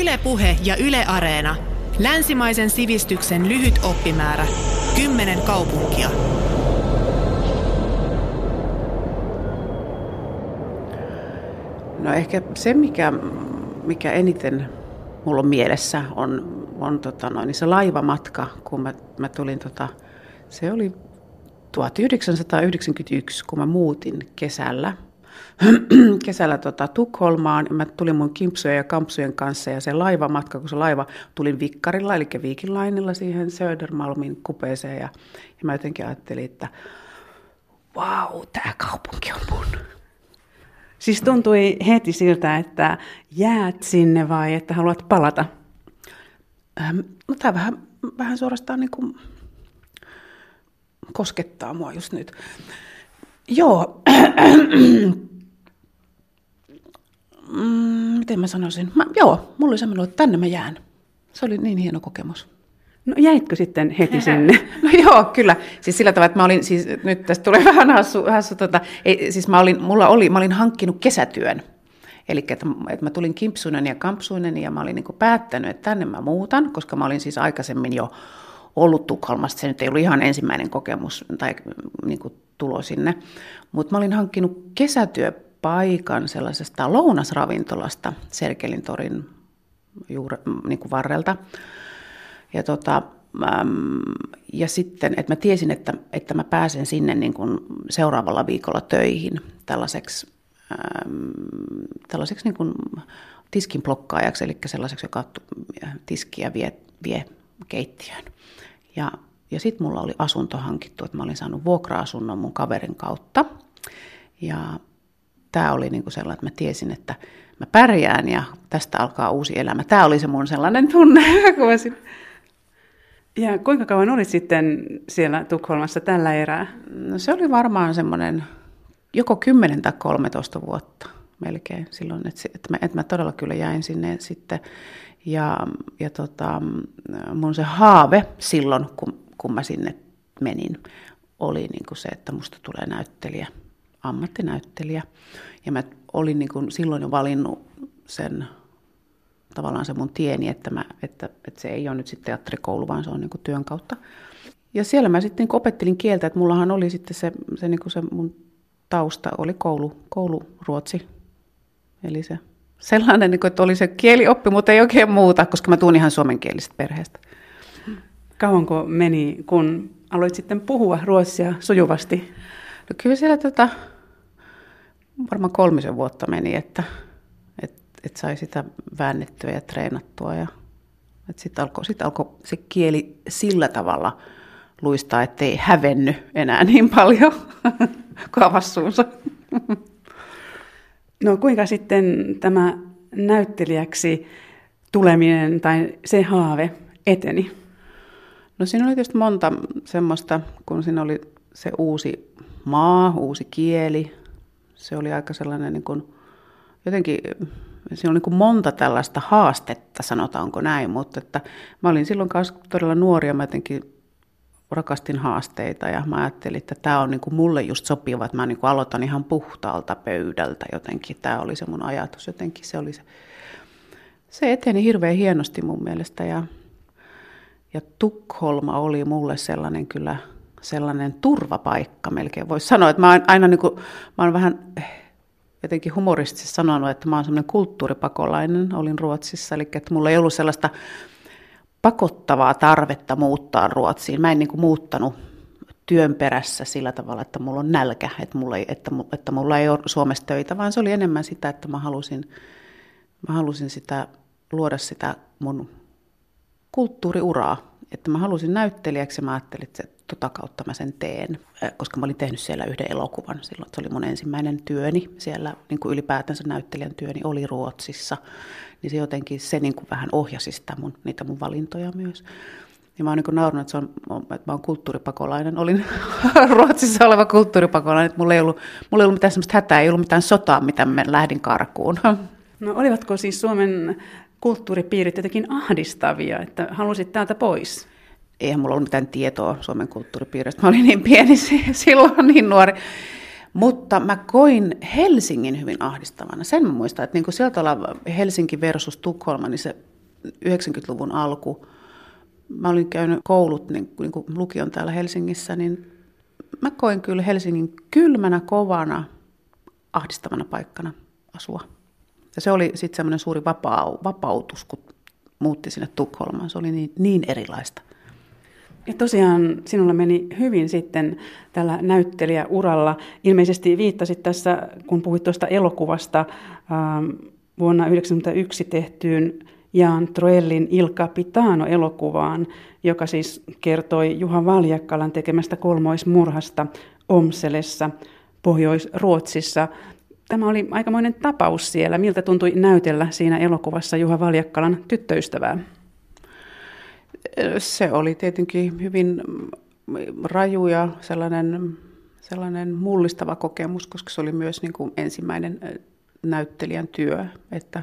Ylepuhe ja Yle Areena. Länsimaisen sivistyksen lyhyt oppimäärä. Kymmenen kaupunkia. No ehkä se, mikä, mikä eniten mulla on mielessä, on, on tota noin, niin se laivamatka, kun mä, mä tulin, tota, se oli 1991, kun mä muutin kesällä kesällä tota, Tukholmaan. Mä tulin mun kimpsujen ja kampsujen kanssa ja se laivamatka, kun se laiva tulin Vikkarilla, eli Viikinlainilla siihen Södermalmin kupeeseen. Ja, ja mä jotenkin ajattelin, että vau, wow, tämä kaupunki on mun. Siis tuntui heti siltä, että jäät sinne vai että haluat palata? Ähm, no tämä vähän, vähän suorastaan niin kuin koskettaa mua just nyt. Joo, miten mä sanoisin? Mä, joo, mulla oli semmoinen, että tänne mä jään. Se oli niin hieno kokemus. No jäitkö sitten heti sinne? No joo, kyllä. Siis sillä tavalla, että mä olin, siis nyt tästä tulee vähän hassu, hassu tota, ei, siis mä olin, mulla oli, mä olin hankkinut kesätyön. Eli että, että mä tulin kimpsuinen ja kampsuinen ja mä olin niin päättänyt, että tänne mä muutan, koska mä olin siis aikaisemmin jo ollut Tukholmasta. Se nyt ei ollut ihan ensimmäinen kokemus tai niin kuin tulo sinne. Mutta mä olin hankkinut kesätyöpaikan sellaisesta lounasravintolasta Serkelin torin juure, niin kuin varrelta. Ja, tota, ja sitten, että mä tiesin, että, että mä pääsen sinne niin kuin seuraavalla viikolla töihin tällaiseksi, tällaiseksi niin kuin tiskin blokkaajaksi, eli sellaiseksi, joka tiskiä vie, vie keittiöön. Ja, ja sitten mulla oli asunto hankittu, että mä olin saanut vuokra-asunnon mun kaverin kautta. Ja tämä oli niinku sellainen, että mä tiesin, että mä pärjään ja tästä alkaa uusi elämä. Tämä oli se mun sellainen tunne, kun mä Ja kuinka kauan olit sitten siellä Tukholmassa tällä erää? No se oli varmaan semmoinen joko 10 tai 13 vuotta melkein silloin, että, että, mä, että mä todella kyllä jäin sinne sitten. Ja, ja tota, mun se haave silloin, kun, kun mä sinne menin, oli niin kuin se, että musta tulee näyttelijä, ammattinäyttelijä. Ja mä olin niin kuin silloin jo valinnut sen tavallaan se mun tieni, että, mä, että, että se ei ole nyt sitten teatterikoulu, vaan se on niin kuin työn kautta. Ja siellä mä sitten niin opettelin kieltä, että mullahan oli sitten se, se, niin kuin se mun tausta oli koulu, kouluruotsi. Eli se sellainen, niin kuin, että oli se kielioppi, mutta ei oikein muuta, koska mä tuun ihan suomenkielisestä perheestä. Kauanko meni, kun aloit sitten puhua ruotsia sujuvasti? No kyllä siellä tota, varmaan kolmisen vuotta meni, että et, et sai sitä väännettyä ja treenattua. Ja, sitten alkoi sit alko se kieli sillä tavalla luistaa, ettei hävenny enää niin paljon kuin avassuunsa. No kuinka sitten tämä näyttelijäksi tuleminen tai se haave eteni? No siinä oli tietysti monta semmoista, kun siinä oli se uusi maa, uusi kieli. Se oli aika sellainen niin kuin, jotenkin, siinä oli niin kuin monta tällaista haastetta, sanotaanko näin, mutta että mä olin silloin kanssa todella nuori ja mä jotenkin rakastin haasteita ja mä ajattelin, että tämä on niin kuin mulle just sopiva, että mä niin kuin aloitan ihan puhtaalta pöydältä jotenkin. Tämä oli se mun ajatus jotenkin, se oli se. Se eteni hirveän hienosti mun mielestä ja, ja Tukholma oli mulle sellainen kyllä sellainen turvapaikka melkein. Voisi sanoa, että mä oon aina niin kuin, mä oon vähän jotenkin humoristisesti sanonut, että mä oon sellainen kulttuuripakolainen, olin Ruotsissa, eli että mulla ei ollut sellaista pakottavaa tarvetta muuttaa Ruotsiin. Mä en niin kuin muuttanut työn perässä sillä tavalla, että mulla on nälkä, että mulla, ei, että, että mulla ei ole Suomessa töitä, vaan se oli enemmän sitä, että mä halusin, mä halusin sitä, luoda sitä mun kulttuuriuraa. Että mä halusin näyttelijäksi ja mä ajattelin, että tota kautta mä sen teen, koska mä olin tehnyt siellä yhden elokuvan silloin. Se oli mun ensimmäinen työni siellä, niin kuin ylipäätänsä näyttelijän työni oli Ruotsissa niin se jotenkin se niin kuin vähän ohjasi sitä mun, niitä mun valintoja myös. Ja mä oon niin naurunut, että, se on, että mä oon kulttuuripakolainen. Olin Ruotsissa oleva kulttuuripakolainen, että mulla ei ollut, mulla ei ollut mitään sellaista hätää, ei ollut mitään sotaa, mitä mä lähdin karkuun. No olivatko siis Suomen kulttuuripiirit jotenkin ahdistavia, että halusit täältä pois? Eihän mulla ollut mitään tietoa Suomen kulttuuripiiristä. Mä olin niin pieni silloin, niin nuori. Mutta mä koin Helsingin hyvin ahdistavana. Sen mä muistan, että niin kuin sieltä olla Helsinki versus Tukholma, niin se 90-luvun alku. Mä olin käynyt koulut, niin, niin kuin lukion täällä Helsingissä, niin mä koin kyllä Helsingin kylmänä, kovana, ahdistavana paikkana asua. Ja se oli sitten semmoinen suuri vapau, vapautus, kun muutti sinne Tukholmaan. Se oli niin, niin erilaista. Ja tosiaan sinulla meni hyvin sitten tällä näyttelijäuralla. Ilmeisesti viittasit tässä, kun puhuit tuosta elokuvasta, ähm, vuonna 1991 tehtyyn Jan Troellin Il Capitano-elokuvaan, joka siis kertoi Juha Valjakkalan tekemästä kolmoismurhasta Omselessa Pohjois-Ruotsissa. Tämä oli aikamoinen tapaus siellä. Miltä tuntui näytellä siinä elokuvassa Juha Valjakkalan tyttöystävää? Se oli tietenkin hyvin raju ja sellainen, sellainen mullistava kokemus, koska se oli myös niin kuin ensimmäinen näyttelijän työ. Että,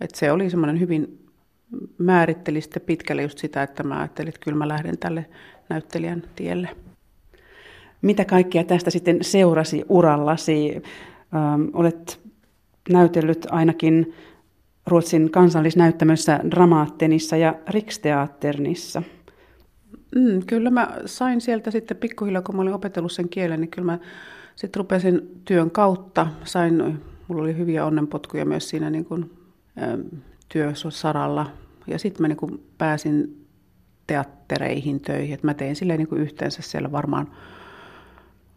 että se oli semmoinen hyvin määritteli sitten pitkälle just sitä, että mä ajattelin, että kyllä mä lähden tälle näyttelijän tielle. Mitä kaikkea tästä sitten seurasi urallasi? Ähm, olet näytellyt ainakin Ruotsin kansallisnäyttämössä Dramaattenissa ja Riksteatternissa. Mm, kyllä mä sain sieltä sitten pikkuhiljaa, kun mä olin opetellut sen kielen, niin kyllä mä sitten rupesin työn kautta. Sain, mulla oli hyviä onnenpotkuja myös siinä niin kuin, ä, työsaralla. Ja sitten mä niin kuin pääsin teattereihin töihin. Et mä tein silleen niin kuin yhteensä siellä varmaan,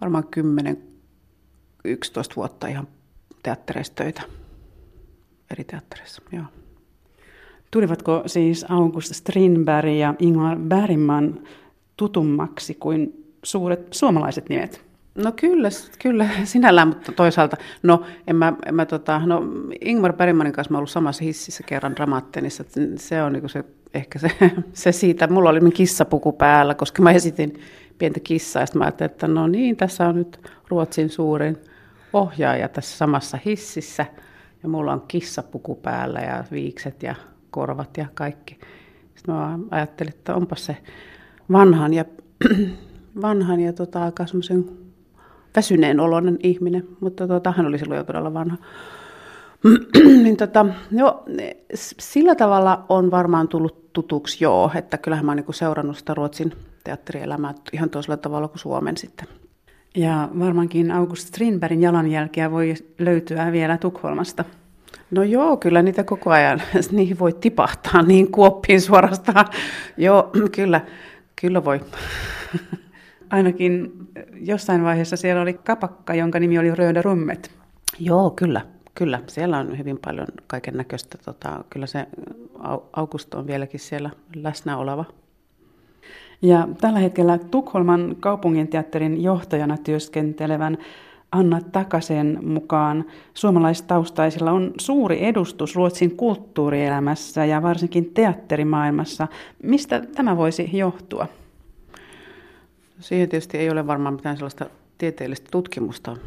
varmaan 10-11 vuotta ihan teattereissa töitä eri teattereissa. Joo. Tulivatko siis August Strindberg ja Ingmar Bergman tutummaksi kuin suuret suomalaiset nimet? No kyllä, kyllä sinällään, mutta toisaalta, no, en mä, en mä tota, no Ingmar Bergmanin kanssa mä ollut samassa hississä kerran Dramaattenissa, se on niinku se, ehkä se, se siitä, mulla oli kissapuku päällä, koska mä esitin pientä kissaa, ja mä ajattelin, että no niin, tässä on nyt Ruotsin suurin ohjaaja tässä samassa hississä – ja mulla on kissapuku päällä ja viikset ja korvat ja kaikki. Sitten mä ajattelin, että onpa se vanhan ja, vanhan ja tota, aika semmoisen väsyneen oloinen ihminen, mutta tota, hän oli silloin jo todella vanha. niin tota, jo, sillä tavalla on varmaan tullut tutuksi joo, että kyllähän mä oon niin seurannut sitä Ruotsin teatterielämää ihan toisella tavalla kuin Suomen sitten. Ja varmaankin August Strindbergin jalanjälkiä voi löytyä vielä Tukholmasta. No joo, kyllä niitä koko ajan, niihin voi tipahtaa niin kuoppiin suorastaan. joo, kyllä, kyllä voi. Ainakin jossain vaiheessa siellä oli kapakka, jonka nimi oli Röda Rummet. Joo, kyllä, kyllä. Siellä on hyvin paljon kaiken näköistä. Tota, kyllä se August on vieläkin siellä läsnä oleva. Ja tällä hetkellä Tukholman kaupunginteatterin johtajana työskentelevän Anna Takasen mukaan suomalaistaustaisilla on suuri edustus Ruotsin kulttuurielämässä ja varsinkin teatterimaailmassa. Mistä tämä voisi johtua? Siihen tietysti ei ole varmaan mitään sellaista tieteellistä tutkimusta,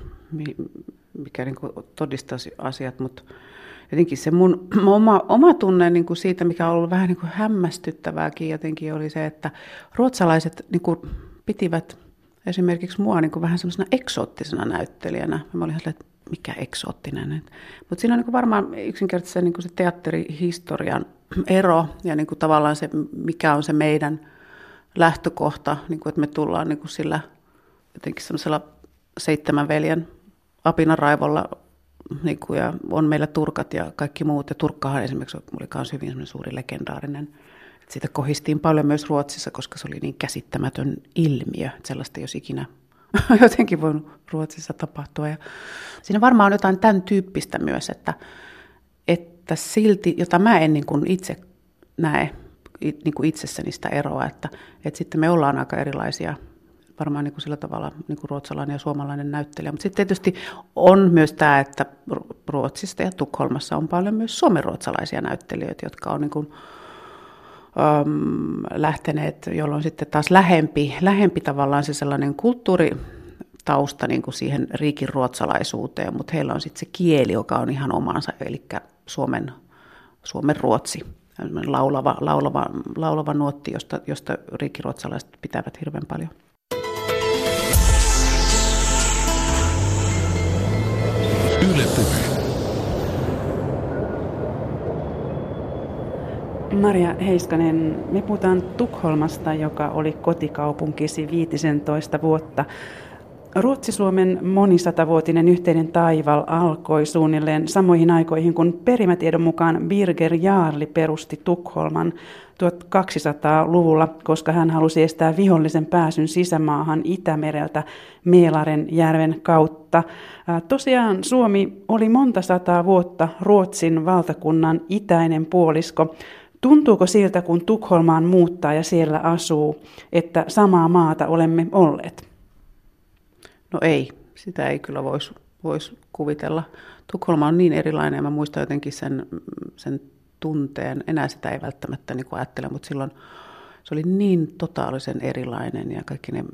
mikä niin todistaisi asiat, mutta jotenkin se mun oma, oma tunne niin kuin siitä, mikä on ollut vähän niin kuin hämmästyttävääkin jotenkin, oli se, että ruotsalaiset niin kuin pitivät esimerkiksi mua niin kuin vähän semmoisena eksoottisena näyttelijänä. Mä olin että mikä eksoottinen. Mutta siinä on niin kuin varmaan yksinkertaisesti niin kuin se teatterihistorian ero ja niin kuin tavallaan se, mikä on se meidän lähtökohta, niin kuin, että me tullaan niin kuin sillä jotenkin semmoisella seitsemän veljen apinaraivolla niin kuin, ja on meillä turkat ja kaikki muut. Ja Turkkahan esimerkiksi oli myös hyvin suuri legendaarinen. Et siitä kohistiin paljon myös Ruotsissa, koska se oli niin käsittämätön ilmiö. Että sellaista ei olisi ikinä jotenkin voinut Ruotsissa tapahtua. Ja siinä varmaan on jotain tämän tyyppistä myös, että, että silti, jota mä en niin kuin itse näe niin kuin itsessäni sitä eroa, että, että sitten me ollaan aika erilaisia varmaan niin kuin sillä tavalla niin kuin ruotsalainen ja suomalainen näyttelijä. Mutta sitten tietysti on myös tämä, että Ruotsista ja Tukholmassa on paljon myös suomenruotsalaisia näyttelijöitä, jotka on niin kuin, äm, lähteneet, jolloin sitten taas lähempi, lähempi tavallaan se sellainen kulttuuri, tausta niin kuin siihen riikin ruotsalaisuuteen, mutta heillä on sitten se kieli, joka on ihan omansa, eli Suomen, Suomen ruotsi, laulava, laulava, laulava nuotti, josta, josta riikiruotsalaiset pitävät hirveän paljon. Yle Puhe. Maria Heiskanen, me puhutaan Tukholmasta, joka oli kotikaupunkisi 15 vuotta. Ruotsi-Suomen monisatavuotinen yhteinen taival alkoi suunnilleen samoihin aikoihin, kun perimätiedon mukaan Birger Jaarli perusti Tukholman 1200-luvulla, koska hän halusi estää vihollisen pääsyn sisämaahan Itämereltä Meelaren järven kautta. Tosiaan Suomi oli monta sataa vuotta Ruotsin valtakunnan itäinen puolisko. Tuntuuko siltä, kun Tukholmaan muuttaa ja siellä asuu, että samaa maata olemme olleet? No ei, sitä ei kyllä voisi vois kuvitella. Tukholma on niin erilainen ja mä muistan jotenkin sen, sen tunteen. Enää sitä ei välttämättä niin ajattele, mutta silloin se oli niin totaalisen erilainen ja kaikki ne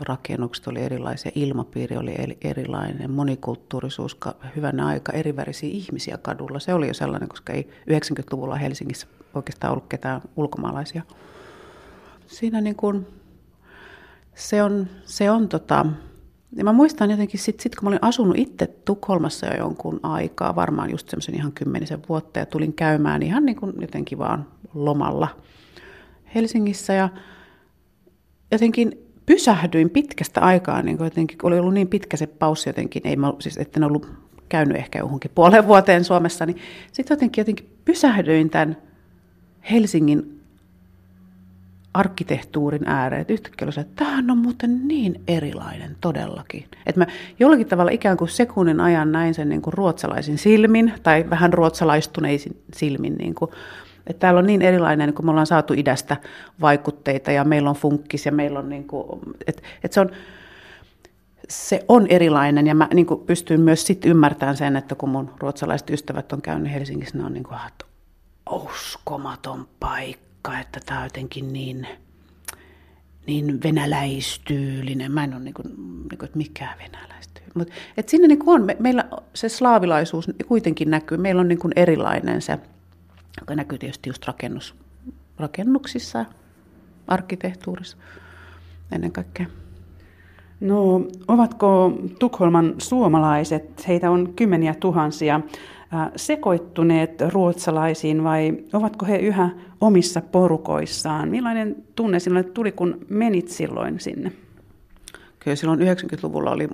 rakennukset oli erilaisia, ilmapiiri oli erilainen, monikulttuurisuus, hyvänä aika, erivärisiä ihmisiä kadulla. Se oli jo sellainen, koska ei 90-luvulla Helsingissä oikeastaan ollut ketään ulkomaalaisia. Siinä niin kuin, se on, se on tota, ja mä muistan jotenkin sitten, sit, kun mä olin asunut itse Tukholmassa jo jonkun aikaa, varmaan just semmoisen ihan kymmenisen vuotta, ja tulin käymään ihan niin kuin jotenkin vaan lomalla Helsingissä, ja jotenkin pysähdyin pitkästä aikaa, niin kuin jotenkin oli ollut niin pitkä se paussi jotenkin, ei mä, siis etten ollut käynyt ehkä johonkin puolen vuoteen Suomessa, niin sitten jotenkin, jotenkin pysähdyin tämän Helsingin arkkitehtuurin ääreen. Että yhtäkkiä oli että tämähän on muuten niin erilainen todellakin. Että mä jollakin tavalla ikään kuin sekunnin ajan näin sen niin kuin ruotsalaisin silmin, tai vähän ruotsalaistuneisin silmin. Niin kuin, että täällä on niin erilainen, kun me ollaan saatu idästä vaikutteita, ja meillä on funkkis, ja meillä on niin kuin, että, että se on, se on erilainen ja mä niin kuin pystyn myös sit ymmärtämään sen, että kun mun ruotsalaiset ystävät on käynyt Helsingissä, ne on niin kuin, että uskomaton paikka paikka, että tämä on jotenkin niin, niin venäläistyylinen. Mä en ole niin kuin, niin kuin että mikä venäläistyylinen. Mutta et siinä niin on, me, meillä se slaavilaisuus kuitenkin näkyy. Meillä on niin kuin erilainen se, joka näkyy tietysti just rakennus, rakennuksissa, arkkitehtuurissa ennen kaikkea. No, ovatko Tukholman suomalaiset, heitä on kymmeniä tuhansia, sekoittuneet ruotsalaisiin vai ovatko he yhä omissa porukoissaan? Millainen tunne sinulle tuli, kun menit silloin sinne? Kyllä silloin 90-luvulla oli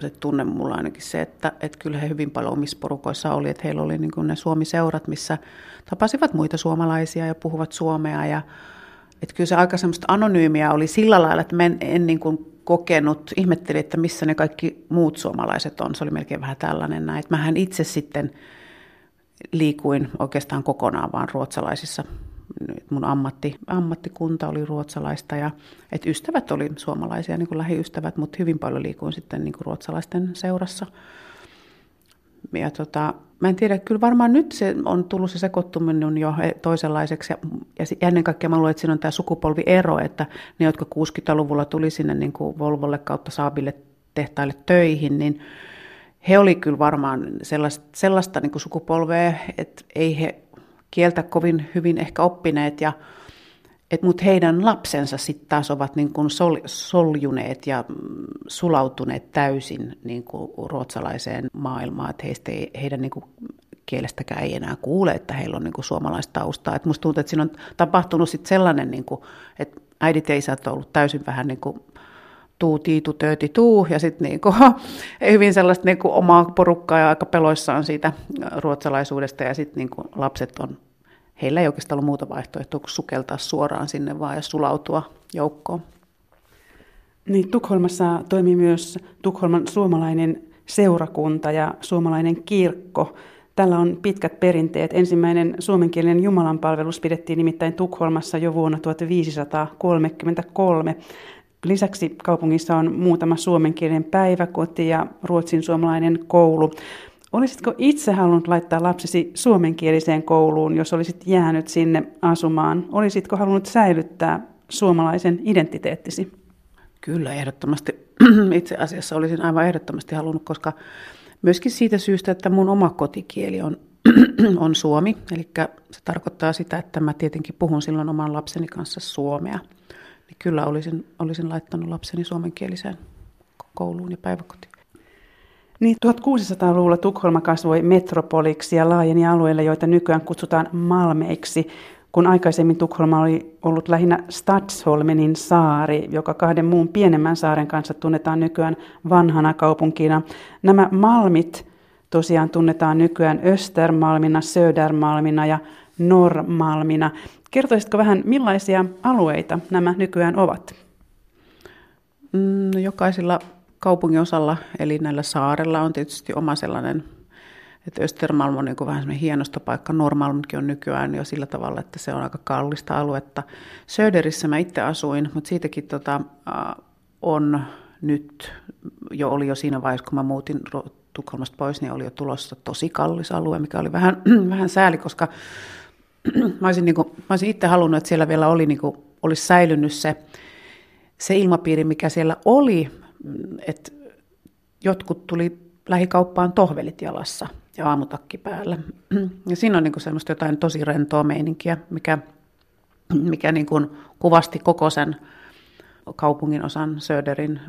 se tunne mulla ainakin se, että, että kyllä he hyvin paljon omissa porukoissa oli, että heillä oli niin ne Suomi-seurat, missä tapasivat muita suomalaisia ja puhuvat suomea ja että kyllä se aika semmoista anonyymiä oli sillä lailla, että mä en, en niin kuin kokenut, ihmettelin, että missä ne kaikki muut suomalaiset on. Se oli melkein vähän tällainen näin. Mähän itse sitten liikuin oikeastaan kokonaan vaan ruotsalaisissa. Mun ammatti, ammattikunta oli ruotsalaista ja et ystävät oli suomalaisia, niin kuin lähiystävät, mutta hyvin paljon liikuin sitten niin kuin ruotsalaisten seurassa. Ja tota, mä en tiedä, kyllä varmaan nyt se on tullut se sekoittuminen jo toisenlaiseksi. Ja, ja ennen kaikkea mä luulen, että siinä on tämä sukupolviero, että ne, jotka 60-luvulla tuli sinne niin kuin Volvolle kautta Saabille tehtaille töihin, niin he oli kyllä varmaan sellaista, sellaista niin kuin sukupolvea, että ei he kieltä kovin hyvin ehkä oppineet, ja, et, mutta heidän lapsensa sitten taas ovat niin kuin sol, soljuneet ja sulautuneet täysin niin kuin ruotsalaiseen maailmaan, että heistä ei, heidän niin kuin kielestäkään ei enää kuule, että heillä on niin kuin suomalaista taustaa. Et musta tuntuu, että siinä on tapahtunut sit sellainen, niin kuin, että äidit ja isät on ollut täysin vähän niin kuin tuu, tiitu, tööti, tuu, ja sitten niinku, hyvin sellaista niinku omaa porukkaa ja aika peloissaan siitä ruotsalaisuudesta, ja sitten niinku lapset on, heillä ei oikeastaan ollut muuta vaihtoehtoa kuin sukeltaa suoraan sinne vaan ja sulautua joukkoon. Niin, Tukholmassa toimii myös Tukholman suomalainen seurakunta ja suomalainen kirkko. Tällä on pitkät perinteet. Ensimmäinen suomenkielinen jumalanpalvelus pidettiin nimittäin Tukholmassa jo vuonna 1533. Lisäksi kaupungissa on muutama suomenkielinen päiväkoti ja ruotsin suomalainen koulu. Olisitko itse halunnut laittaa lapsesi suomenkieliseen kouluun, jos olisit jäänyt sinne asumaan? Olisitko halunnut säilyttää suomalaisen identiteettisi? Kyllä, ehdottomasti. Itse asiassa olisin aivan ehdottomasti halunnut, koska myöskin siitä syystä, että mun oma kotikieli on, on suomi. Eli se tarkoittaa sitä, että mä tietenkin puhun silloin oman lapseni kanssa suomea – niin kyllä olisin, olisin laittanut lapseni suomenkieliseen kouluun ja päiväkotiin. Niin 1600-luvulla Tukholma kasvoi metropoliksi ja laajeni alueille, joita nykyään kutsutaan Malmeiksi. kun aikaisemmin Tukholma oli ollut lähinnä Stadsholmenin saari, joka kahden muun pienemmän saaren kanssa tunnetaan nykyään vanhana kaupunkina. Nämä malmit tosiaan tunnetaan nykyään Östermalmina, Södermalmina ja Normalmina. Kertoisitko vähän, millaisia alueita nämä nykyään ovat? Mm, jokaisella kaupungin osalla, eli näillä saarella on tietysti oma sellainen, että Östermalm on niin vähän semmoinen hienosta paikka, Normalmkin on nykyään jo sillä tavalla, että se on aika kallista aluetta. Söderissä mä itse asuin, mutta siitäkin tota, on nyt, jo oli jo siinä vaiheessa, kun mä muutin Tukholmasta pois, niin oli jo tulossa tosi kallis alue, mikä oli vähän, vähän sääli, koska mä olisin, niin kuin, mä olisin itse halunnut, että siellä vielä oli, niin kuin, olisi säilynyt se, se ilmapiiri, mikä siellä oli, että jotkut tuli lähikauppaan tohvelit jalassa ja aamutakki päällä. Ja siinä on niin kuin semmoista jotain tosi rentoa meininkiä, mikä, mikä niin kuin kuvasti koko sen kaupungin osan Söderin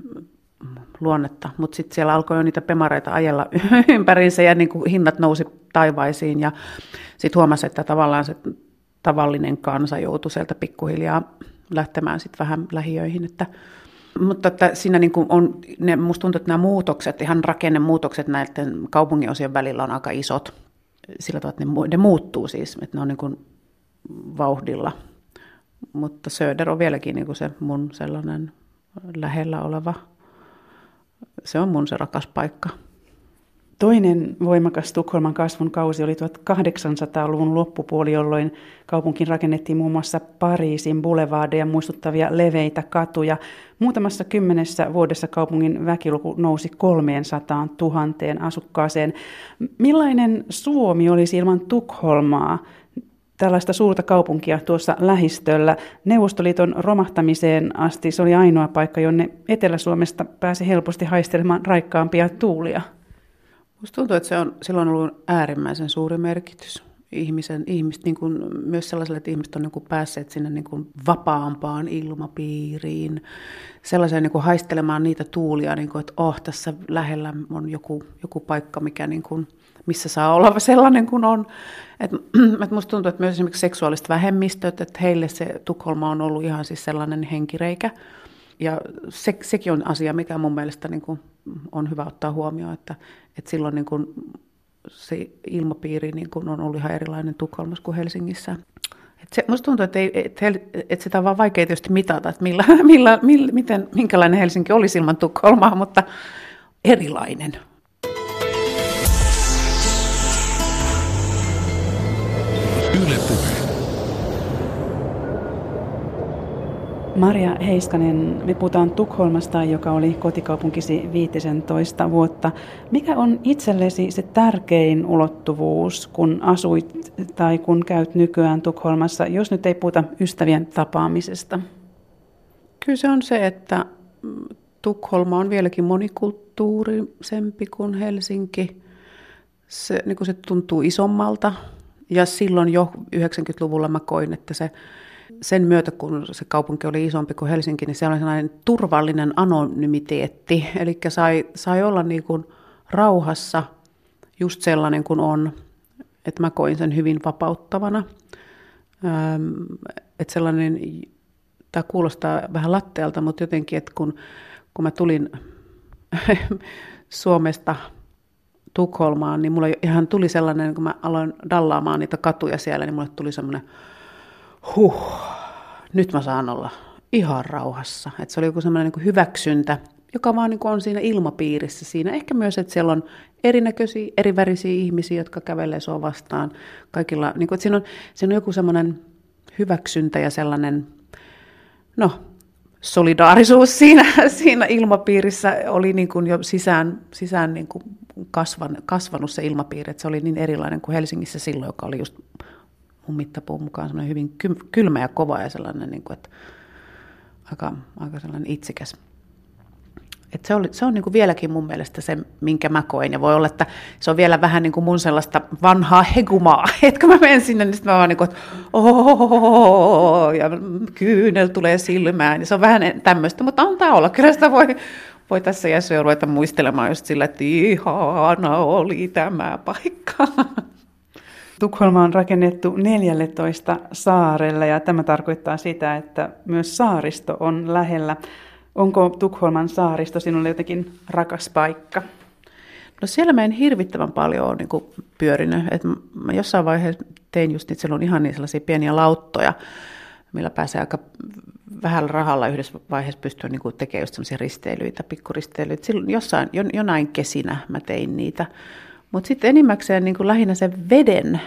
luonnetta, mutta sitten siellä alkoi jo niitä pemareita ajella ympäriinsä ja niin kuin hinnat nousi taivaisiin ja sitten huomasi, että tavallaan se tavallinen kansa joutui sieltä pikkuhiljaa lähtemään sitten vähän lähiöihin, että mutta että siinä niin kuin on, ne, musta tuntuu, että nämä muutokset, ihan rakennemuutokset näiden kaupunginosien välillä on aika isot. Sillä tavalla, että ne, ne muuttuu siis, että ne on niin kuin vauhdilla. Mutta Söder on vieläkin niin kuin se mun sellainen lähellä oleva se on mun se rakas paikka. Toinen voimakas Tukholman kasvun kausi oli 1800-luvun loppupuoli, jolloin kaupunkiin rakennettiin muun muassa Pariisin boulevardeja muistuttavia leveitä katuja. Muutamassa kymmenessä vuodessa kaupungin väkiluku nousi 300 000 asukkaaseen. Millainen Suomi olisi ilman Tukholmaa? tällaista suurta kaupunkia tuossa lähistöllä. Neuvostoliiton romahtamiseen asti se oli ainoa paikka, jonne Etelä-Suomesta pääsi helposti haistelemaan raikkaampia tuulia. Minusta tuntuu, että se on silloin ollut äärimmäisen suuri merkitys ihmisen, ihmistä, niin kuin, myös sellaiselle, että ihmiset on niin kuin päässeet sinne niin kuin vapaampaan ilmapiiriin, sellaiseen niin kuin haistelemaan niitä tuulia, niin kuin, että oh, tässä lähellä on joku, joku paikka, mikä niin kuin, missä saa olla sellainen kuin on. Et, et musta tuntuu, että myös esimerkiksi seksuaaliset vähemmistöt, että heille se Tukholma on ollut ihan siis sellainen henkireikä. Ja se, sekin on asia, mikä mun mielestä niin kuin on hyvä ottaa huomioon, että, että silloin niin kuin se ilmapiiri niin kuin on ollut ihan erilainen Tukholmassa kuin Helsingissä. Et se, musta tuntuu, että, ei, että, että sitä on vaan vaikea tietysti mitata, että millä, millä, millä, miten, minkälainen Helsinki olisi ilman Tukholmaa, mutta erilainen. Maria Heiskanen, me puhutaan Tukholmasta, joka oli kotikaupunkisi 15 vuotta. Mikä on itsellesi se tärkein ulottuvuus, kun asuit tai kun käyt nykyään Tukholmassa, jos nyt ei puhuta ystävien tapaamisesta? Kyllä se on se, että Tukholma on vieläkin monikulttuurisempi kuin Helsinki. Se, niin kuin se tuntuu isommalta. Ja silloin jo 90-luvulla mä koin, että se sen myötä, kun se kaupunki oli isompi kuin Helsinki, niin se oli sellainen turvallinen anonymiteetti. Eli sai, sai olla niin kuin rauhassa just sellainen kuin on. Että mä koin sen hyvin vapauttavana. Että sellainen, tämä kuulostaa vähän lattealta, mutta jotenkin, että kun, kun mä tulin Suomesta Tukholmaan, niin mulla ihan tuli sellainen, kun mä aloin dallaamaan niitä katuja siellä, niin mulle tuli semmoinen huh, nyt mä saan olla ihan rauhassa. Että se oli joku semmoinen niin hyväksyntä, joka vaan niin on siinä ilmapiirissä siinä. Ehkä myös, että siellä on erinäköisiä, erivärisiä ihmisiä, jotka kävelee sua vastaan. Kaikilla, niin kuin, että siinä, on, siinä on joku semmoinen hyväksyntä ja sellainen, no, solidaarisuus siinä, siinä ilmapiirissä oli niin kuin jo sisään, sisään niin kuin kasvan, kasvanut se ilmapiiri, että se oli niin erilainen kuin Helsingissä silloin, joka oli just mun mittapuun mukaan semmoinen hyvin kylmä ja kova ja sellainen, niin kuin, että aika, aika sellainen itsikäs. Et se, oli, se on niin kuin vieläkin mun mielestä se, minkä mä koin. Ja voi olla, että se on vielä vähän niin kuin mun sellaista vanhaa hegumaa. Että kun mä menen sinne, niin mä vaan niin kuin, että ja kyynel tulee silmään. Ja se on vähän tämmöistä, mutta antaa olla. Kyllä sitä voi, voi tässä jo ruveta muistelemaan just sillä, että ihana oli tämä paikka. Tukholma on rakennettu 14 saarelle ja tämä tarkoittaa sitä, että myös saaristo on lähellä. Onko Tukholman saaristo sinulle jotenkin rakas paikka? No siellä mä en hirvittävän paljon ole niin pyörinyt. Et mä jossain vaiheessa tein just niitä, siellä on ihan niin sellaisia pieniä lauttoja, millä pääsee aika vähällä rahalla yhdessä vaiheessa pystyä niin kuin tekemään just sellaisia risteilyitä, pikkuristeilyitä. Silloin jossain, jonain kesinä mä tein niitä. Mutta sitten enimmäkseen niin kuin lähinnä se veden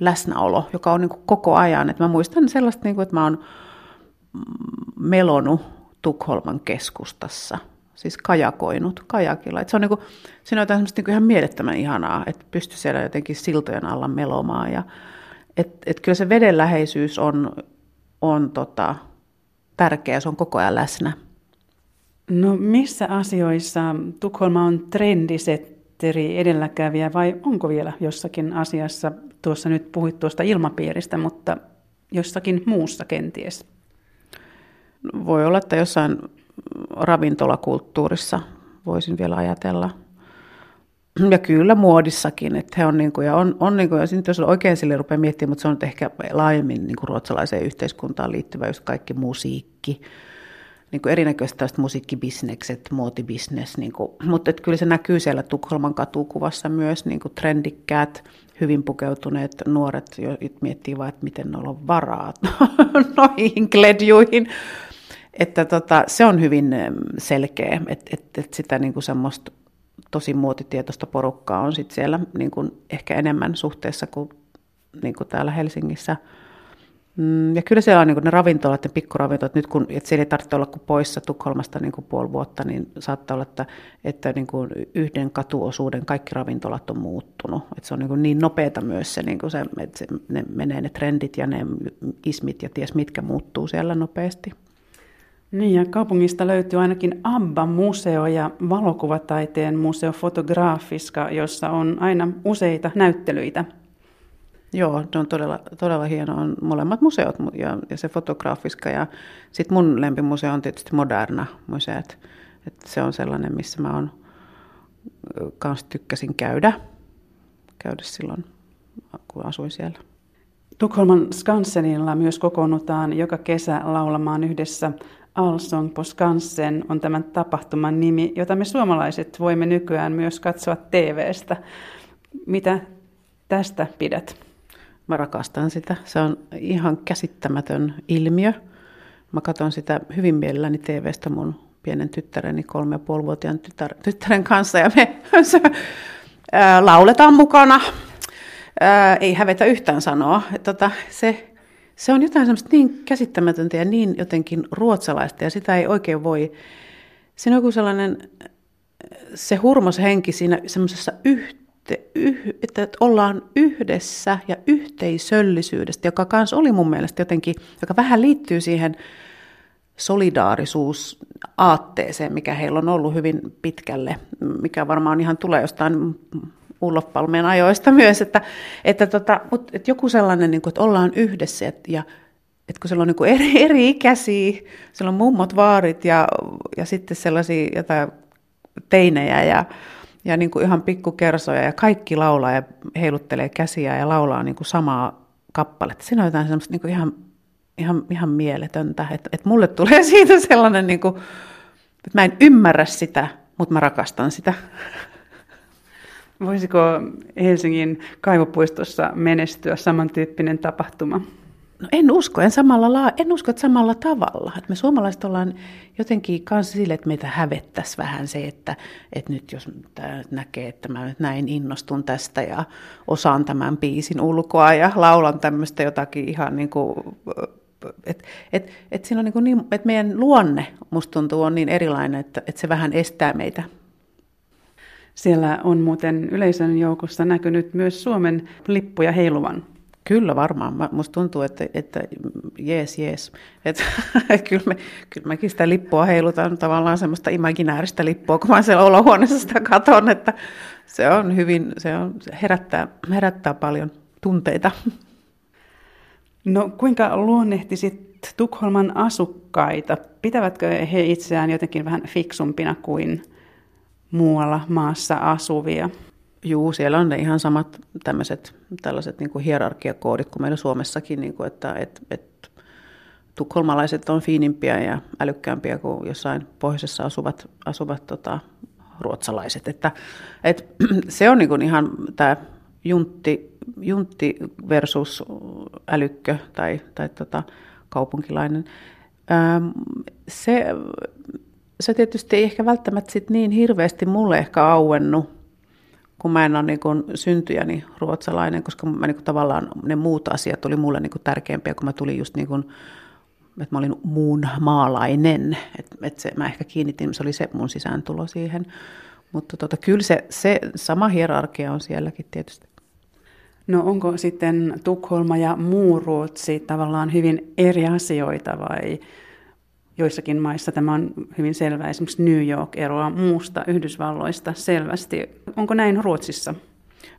läsnäolo, joka on niin kuin koko ajan. Et mä muistan sellaista, niin kuin, että mä oon melonut Tukholman keskustassa, siis kajakoinut kajakilla. Et se on, niin kuin, siinä on jotain semmoista niin kuin ihan mielettömän ihanaa, että pystyy siellä jotenkin siltojen alla melomaan. Ja, et, et kyllä se veden läheisyys on, on tota, tärkeä, se on koko ajan läsnä. No missä asioissa Tukholma on trendisetteri, edelläkävijä vai onko vielä jossakin asiassa, tuossa nyt puhuit tuosta ilmapiiristä, mutta jossakin muussa kenties? Voi olla, että jossain ravintolakulttuurissa voisin vielä ajatella. Ja kyllä muodissakin, että he on, niin kuin, ja on, on niin kuin, ja jos oikein sille rupeaa miettimään, mutta se on ehkä laajemmin niin kuin ruotsalaiseen yhteiskuntaan liittyvä just kaikki musiikki, niin kuin erinäköiset tällaiset musiikkibisnekset, muotibisnes, niin kuin, mutta että kyllä se näkyy siellä Tukholman katukuvassa myös, niin kuin trendikkäät, hyvin pukeutuneet nuoret, jo miettii vaan, että miten noilla on varaa noihin kledjuihin. Että tota, se on hyvin selkeä, että, että, että sitä niin kuin semmoista tosi muotitietoista porukkaa on sit siellä niin kuin ehkä enemmän suhteessa kuin, niin kuin täällä Helsingissä. Mm, ja kyllä siellä on niin ne ravintolat, ne pikkuravintolat, nyt kun että siellä ei tarvitse olla kuin poissa Tukholmasta niin kuin puoli vuotta, niin saattaa olla, että, että niin kuin yhden katuosuuden kaikki ravintolat on muuttunut. Että se on niin, niin nopeata myös se, niin kuin se, että se, ne menee ne trendit ja ne ismit ja ties mitkä muuttuu siellä nopeasti. Niin, ja kaupungista löytyy ainakin ABBA-museo ja valokuvataiteen museo Fotografiska, jossa on aina useita näyttelyitä. Joo, ne on todella, todella hienoa. On molemmat museot ja, ja se Fotografiska. Ja sitten mun lempimuseo on tietysti Moderna museot. Et se on sellainen, missä mä on kans tykkäsin käydä, käydä silloin, kun asuin siellä. Tukholman Skansenilla myös kokoonnutaan joka kesä laulamaan yhdessä Allsång på Skansen on tämän tapahtuman nimi, jota me suomalaiset voimme nykyään myös katsoa TVstä. Mitä tästä pidät? Mä rakastan sitä. Se on ihan käsittämätön ilmiö. Mä katson sitä hyvin mielelläni TVstä mun pienen tyttäreni, kolme ja puolivuotiaan tytär, tyttären kanssa. Ja me se, ää, lauletaan mukana. Ää, ei hävetä yhtään sanoa. Tota, se se on jotain semmoista niin käsittämätöntä ja niin jotenkin ruotsalaista ja sitä ei oikein voi. Siinä on joku sellainen, se hurmos henki siinä semmoisessa yhte, yh, että ollaan yhdessä ja yhteisöllisyydestä, joka kans oli mun mielestä jotenkin, joka vähän liittyy siihen solidaarisuus aatteeseen, mikä heillä on ollut hyvin pitkälle, mikä varmaan ihan tulee jostain Ulof Palmeen ajoista myös, että, että, tota, mutta, että joku sellainen, niin kuin, että ollaan yhdessä et, ja että kun siellä on niin eri, eri ikäisiä, siellä on mummot, vaarit ja, ja sitten sellaisia jotain teinejä ja, ja niin kuin ihan pikkukersoja ja kaikki laulaa ja heiluttelee käsiä ja laulaa niin kuin samaa kappaletta. Siinä on jotain semmoista niin kuin ihan, ihan, ihan mieletöntä, että, että mulle tulee siitä sellainen, niin kuin, että mä en ymmärrä sitä, mutta mä rakastan sitä. Voisiko Helsingin kaivopuistossa menestyä samantyyppinen tapahtuma? No en usko, en, samalla la- en usko, että samalla tavalla. Että me suomalaiset ollaan jotenkin kanssa sille, että meitä hävettäisi vähän se, että, että nyt jos näkee, että mä nyt näin innostun tästä ja osaan tämän biisin ulkoa ja laulan tämmöistä jotakin ihan niin kuin, että et, et siinä on niin, niin että meidän luonne musta tuntuu on niin erilainen, että, että se vähän estää meitä siellä on muuten yleisön joukossa näkynyt myös Suomen lippuja heiluvan. Kyllä varmaan. Musta tuntuu, että, että jees, jees. Että, kyllä, me, kyllä mekin sitä lippua heilutaan tavallaan semmoista imaginääristä lippua, kun mä siellä olohuoneessa sitä katon, että se on hyvin, se, on, se herättää, herättää paljon tunteita. No kuinka luonnehtisit Tukholman asukkaita? Pitävätkö he itseään jotenkin vähän fiksumpina kuin muualla maassa asuvia? Juu, siellä on ne ihan samat tämmöiset tällaiset niin kuin hierarkiakoodit kuin meillä Suomessakin, niin kuin, että et, et, tukholmalaiset on fiinimpiä ja älykkäämpiä kuin jossain pohjoisessa asuvat, asuvat tota, ruotsalaiset. Että, et, se on niin kuin ihan tämä juntti, juntti versus älykkö tai, tai tota, kaupunkilainen. Ähm, se, se tietysti ei ehkä välttämättä sit niin hirveästi mulle ehkä auennut, kun mä en ole niin kuin syntyjäni ruotsalainen, koska mä niin kuin tavallaan ne muut asiat oli mulle niin kuin tärkeämpiä, kun mä tulin just niin kuin, että mä olin muun maalainen. Että et se, mä ehkä kiinnitin, se oli se mun sisääntulo siihen. Mutta tota, kyllä se, se sama hierarkia on sielläkin tietysti. No onko sitten Tukholma ja muu Ruotsi tavallaan hyvin eri asioita vai joissakin maissa tämä on hyvin selvää. Esimerkiksi New York eroaa muusta Yhdysvalloista selvästi. Onko näin Ruotsissa?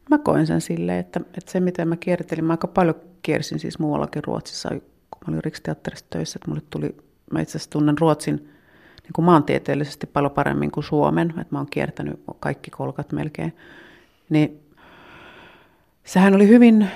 Mä koen sen silleen, että, että se miten mä kiertelin, mä aika paljon kiersin siis muuallakin Ruotsissa, kun mä olin Riksteatterissa töissä, että mulle tuli, mä itse asiassa tunnen Ruotsin niin kuin maantieteellisesti paljon paremmin kuin Suomen, että mä oon kiertänyt kaikki kolkat melkein, niin sehän oli hyvin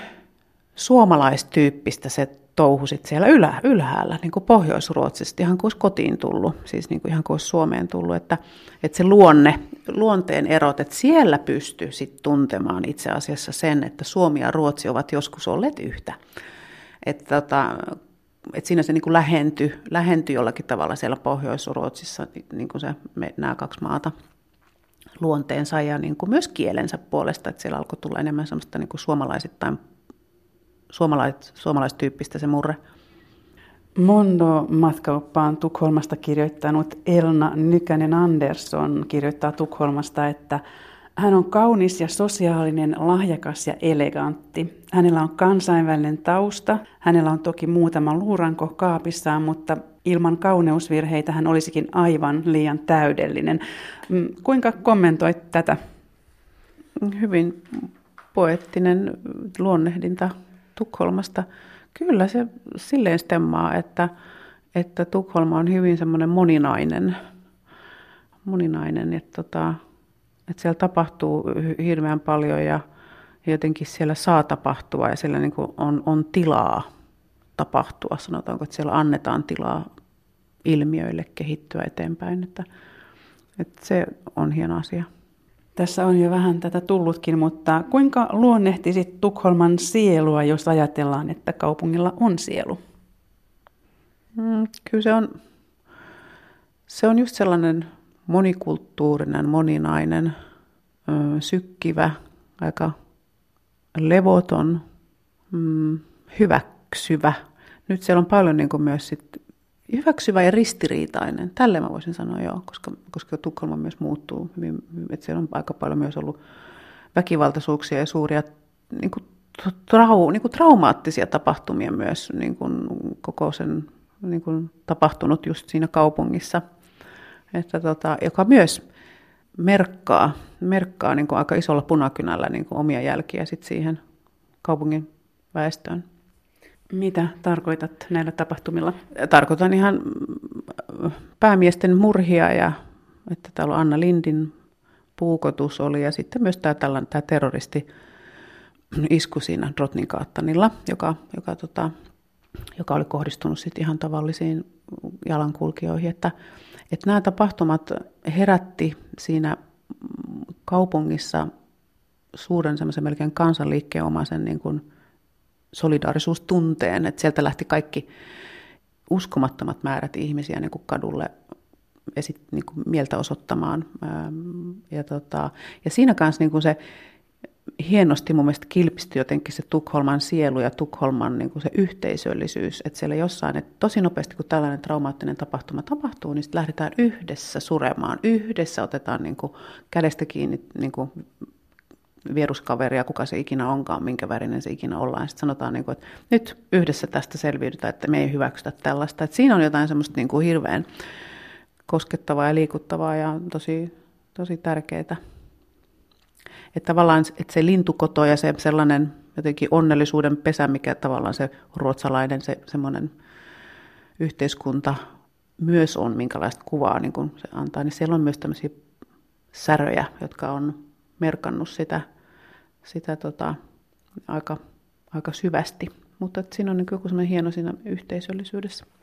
suomalaistyyppistä se touhu sit siellä ylä, ylhäällä, niin kuin Pohjois-Ruotsista, ihan kuin kotiin tullut, siis niin kuin ihan kuin Suomeen tullut, että, että se luonne, luonteen erot, että siellä pystyy sit tuntemaan itse asiassa sen, että Suomi ja Ruotsi ovat joskus olleet yhtä. Että tota, että siinä se niin kuin lähentyi, lähentyi jollakin tavalla siellä Pohjois-Ruotsissa, niin kuin se, me, nämä kaksi maata luonteensa ja niin kuin myös kielensä puolesta, että siellä alkoi tulla enemmän semmoista niin kuin suomalaisittain suomalais, suomalaistyyppistä se murre. Mondo matkaoppaan Tukholmasta kirjoittanut Elna Nykänen Andersson kirjoittaa Tukholmasta, että hän on kaunis ja sosiaalinen, lahjakas ja elegantti. Hänellä on kansainvälinen tausta. Hänellä on toki muutama luuranko kaapissaan, mutta ilman kauneusvirheitä hän olisikin aivan liian täydellinen. Mm, kuinka kommentoit tätä? Hyvin poettinen luonnehdinta Tukholmasta. Kyllä se silleen stemmaa, että, että Tukholma on hyvin semmoinen moninainen, moninainen että, tota, että siellä tapahtuu hirveän paljon ja jotenkin siellä saa tapahtua ja siellä niin on, on tilaa tapahtua, sanotaanko, että siellä annetaan tilaa ilmiöille kehittyä eteenpäin, että, että se on hieno asia. Tässä on jo vähän tätä tullutkin, mutta kuinka luonnehtisit Tukholman sielua, jos ajatellaan, että kaupungilla on sielu? Mm, kyllä se on, se on just sellainen monikulttuurinen, moninainen, sykkivä, aika levoton, mm, hyväksyvä. Nyt siellä on paljon niin kuin myös sit hyväksyvä ja ristiriitainen. Tälle mä voisin sanoa joo, koska, koska Tukholma myös muuttuu hyvin, että siellä on aika paljon myös ollut väkivaltaisuuksia ja suuria niin kuin, trau, niin kuin traumaattisia tapahtumia myös niin kuin, koko sen niin kuin, tapahtunut just siinä kaupungissa, että, tota, joka myös merkkaa, merkkaa niin kuin aika isolla punakynällä niin kuin omia jälkiä sit siihen kaupungin väestöön. Mitä tarkoitat näillä tapahtumilla? Tarkoitan ihan päämiesten murhia ja että täällä on Anna Lindin puukotus oli ja sitten myös tämä, tällainen, tämä terroristi isku siinä Drotninkaattanilla, joka, joka, tota, joka oli kohdistunut sitten ihan tavallisiin jalankulkijoihin. Että, että nämä tapahtumat herätti siinä kaupungissa suuren semmoisen melkein kansanliikkeen omaisen niin kuin solidaarisuustunteen, että sieltä lähti kaikki uskomattomat määrät ihmisiä niin kuin kadulle esit, niin kuin mieltä osoittamaan. Ja, tota, ja siinä kanssa niin kuin se hienosti mun mielestä kilpisti jotenkin se Tukholman sielu ja Tukholman niin kuin se yhteisöllisyys, että siellä jossain, että tosi nopeasti kun tällainen traumaattinen tapahtuma tapahtuu, niin sitten lähdetään yhdessä suremaan, yhdessä otetaan niin kuin kädestä kiinni niin kuin vieruskaveria, kuka se ikinä onkaan, minkä värinen se ikinä ollaan. Sitten sanotaan, niin kuin, että nyt yhdessä tästä selviydytään, että me ei hyväksytä tällaista. Että siinä on jotain semmoista niin kuin hirveän koskettavaa ja liikuttavaa ja tosi, tosi tärkeää. Että tavallaan että se lintukoto ja se sellainen jotenkin onnellisuuden pesä, mikä tavallaan se ruotsalainen se semmoinen yhteiskunta myös on, minkälaista kuvaa niin kun se antaa, niin siellä on myös tämmöisiä säröjä, jotka on merkannut sitä sitä tota, aika, aika syvästi. Mutta siinä on niin joku sellainen hieno siinä yhteisöllisyydessä.